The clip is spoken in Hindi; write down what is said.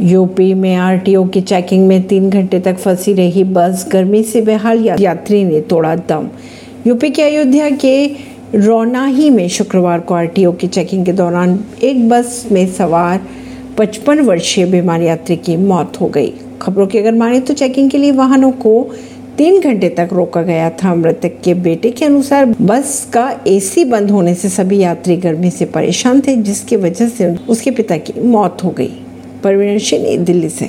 यूपी में आरटीओ की चेकिंग में तीन घंटे तक फंसी रही बस। गर्मी से बेहाल यात्री ने तोड़ा दम। यूपी के अयोध्या के रौनाही में शुक्रवार को आरटीओ की चेकिंग के दौरान एक बस में सवार 55 वर्षीय बीमार यात्री की मौत हो गई। खबरों की अगर माने तो चेकिंग के लिए वाहनों को तीन घंटे तक रोका गया था। मृतक के बेटे के अनुसार बस का एसी बंद होने से सभी यात्री गर्मी से परेशान थे, जिसकी वजह से उसके पिता की मौत हो गई। परवीन सिंह दिल्ली से।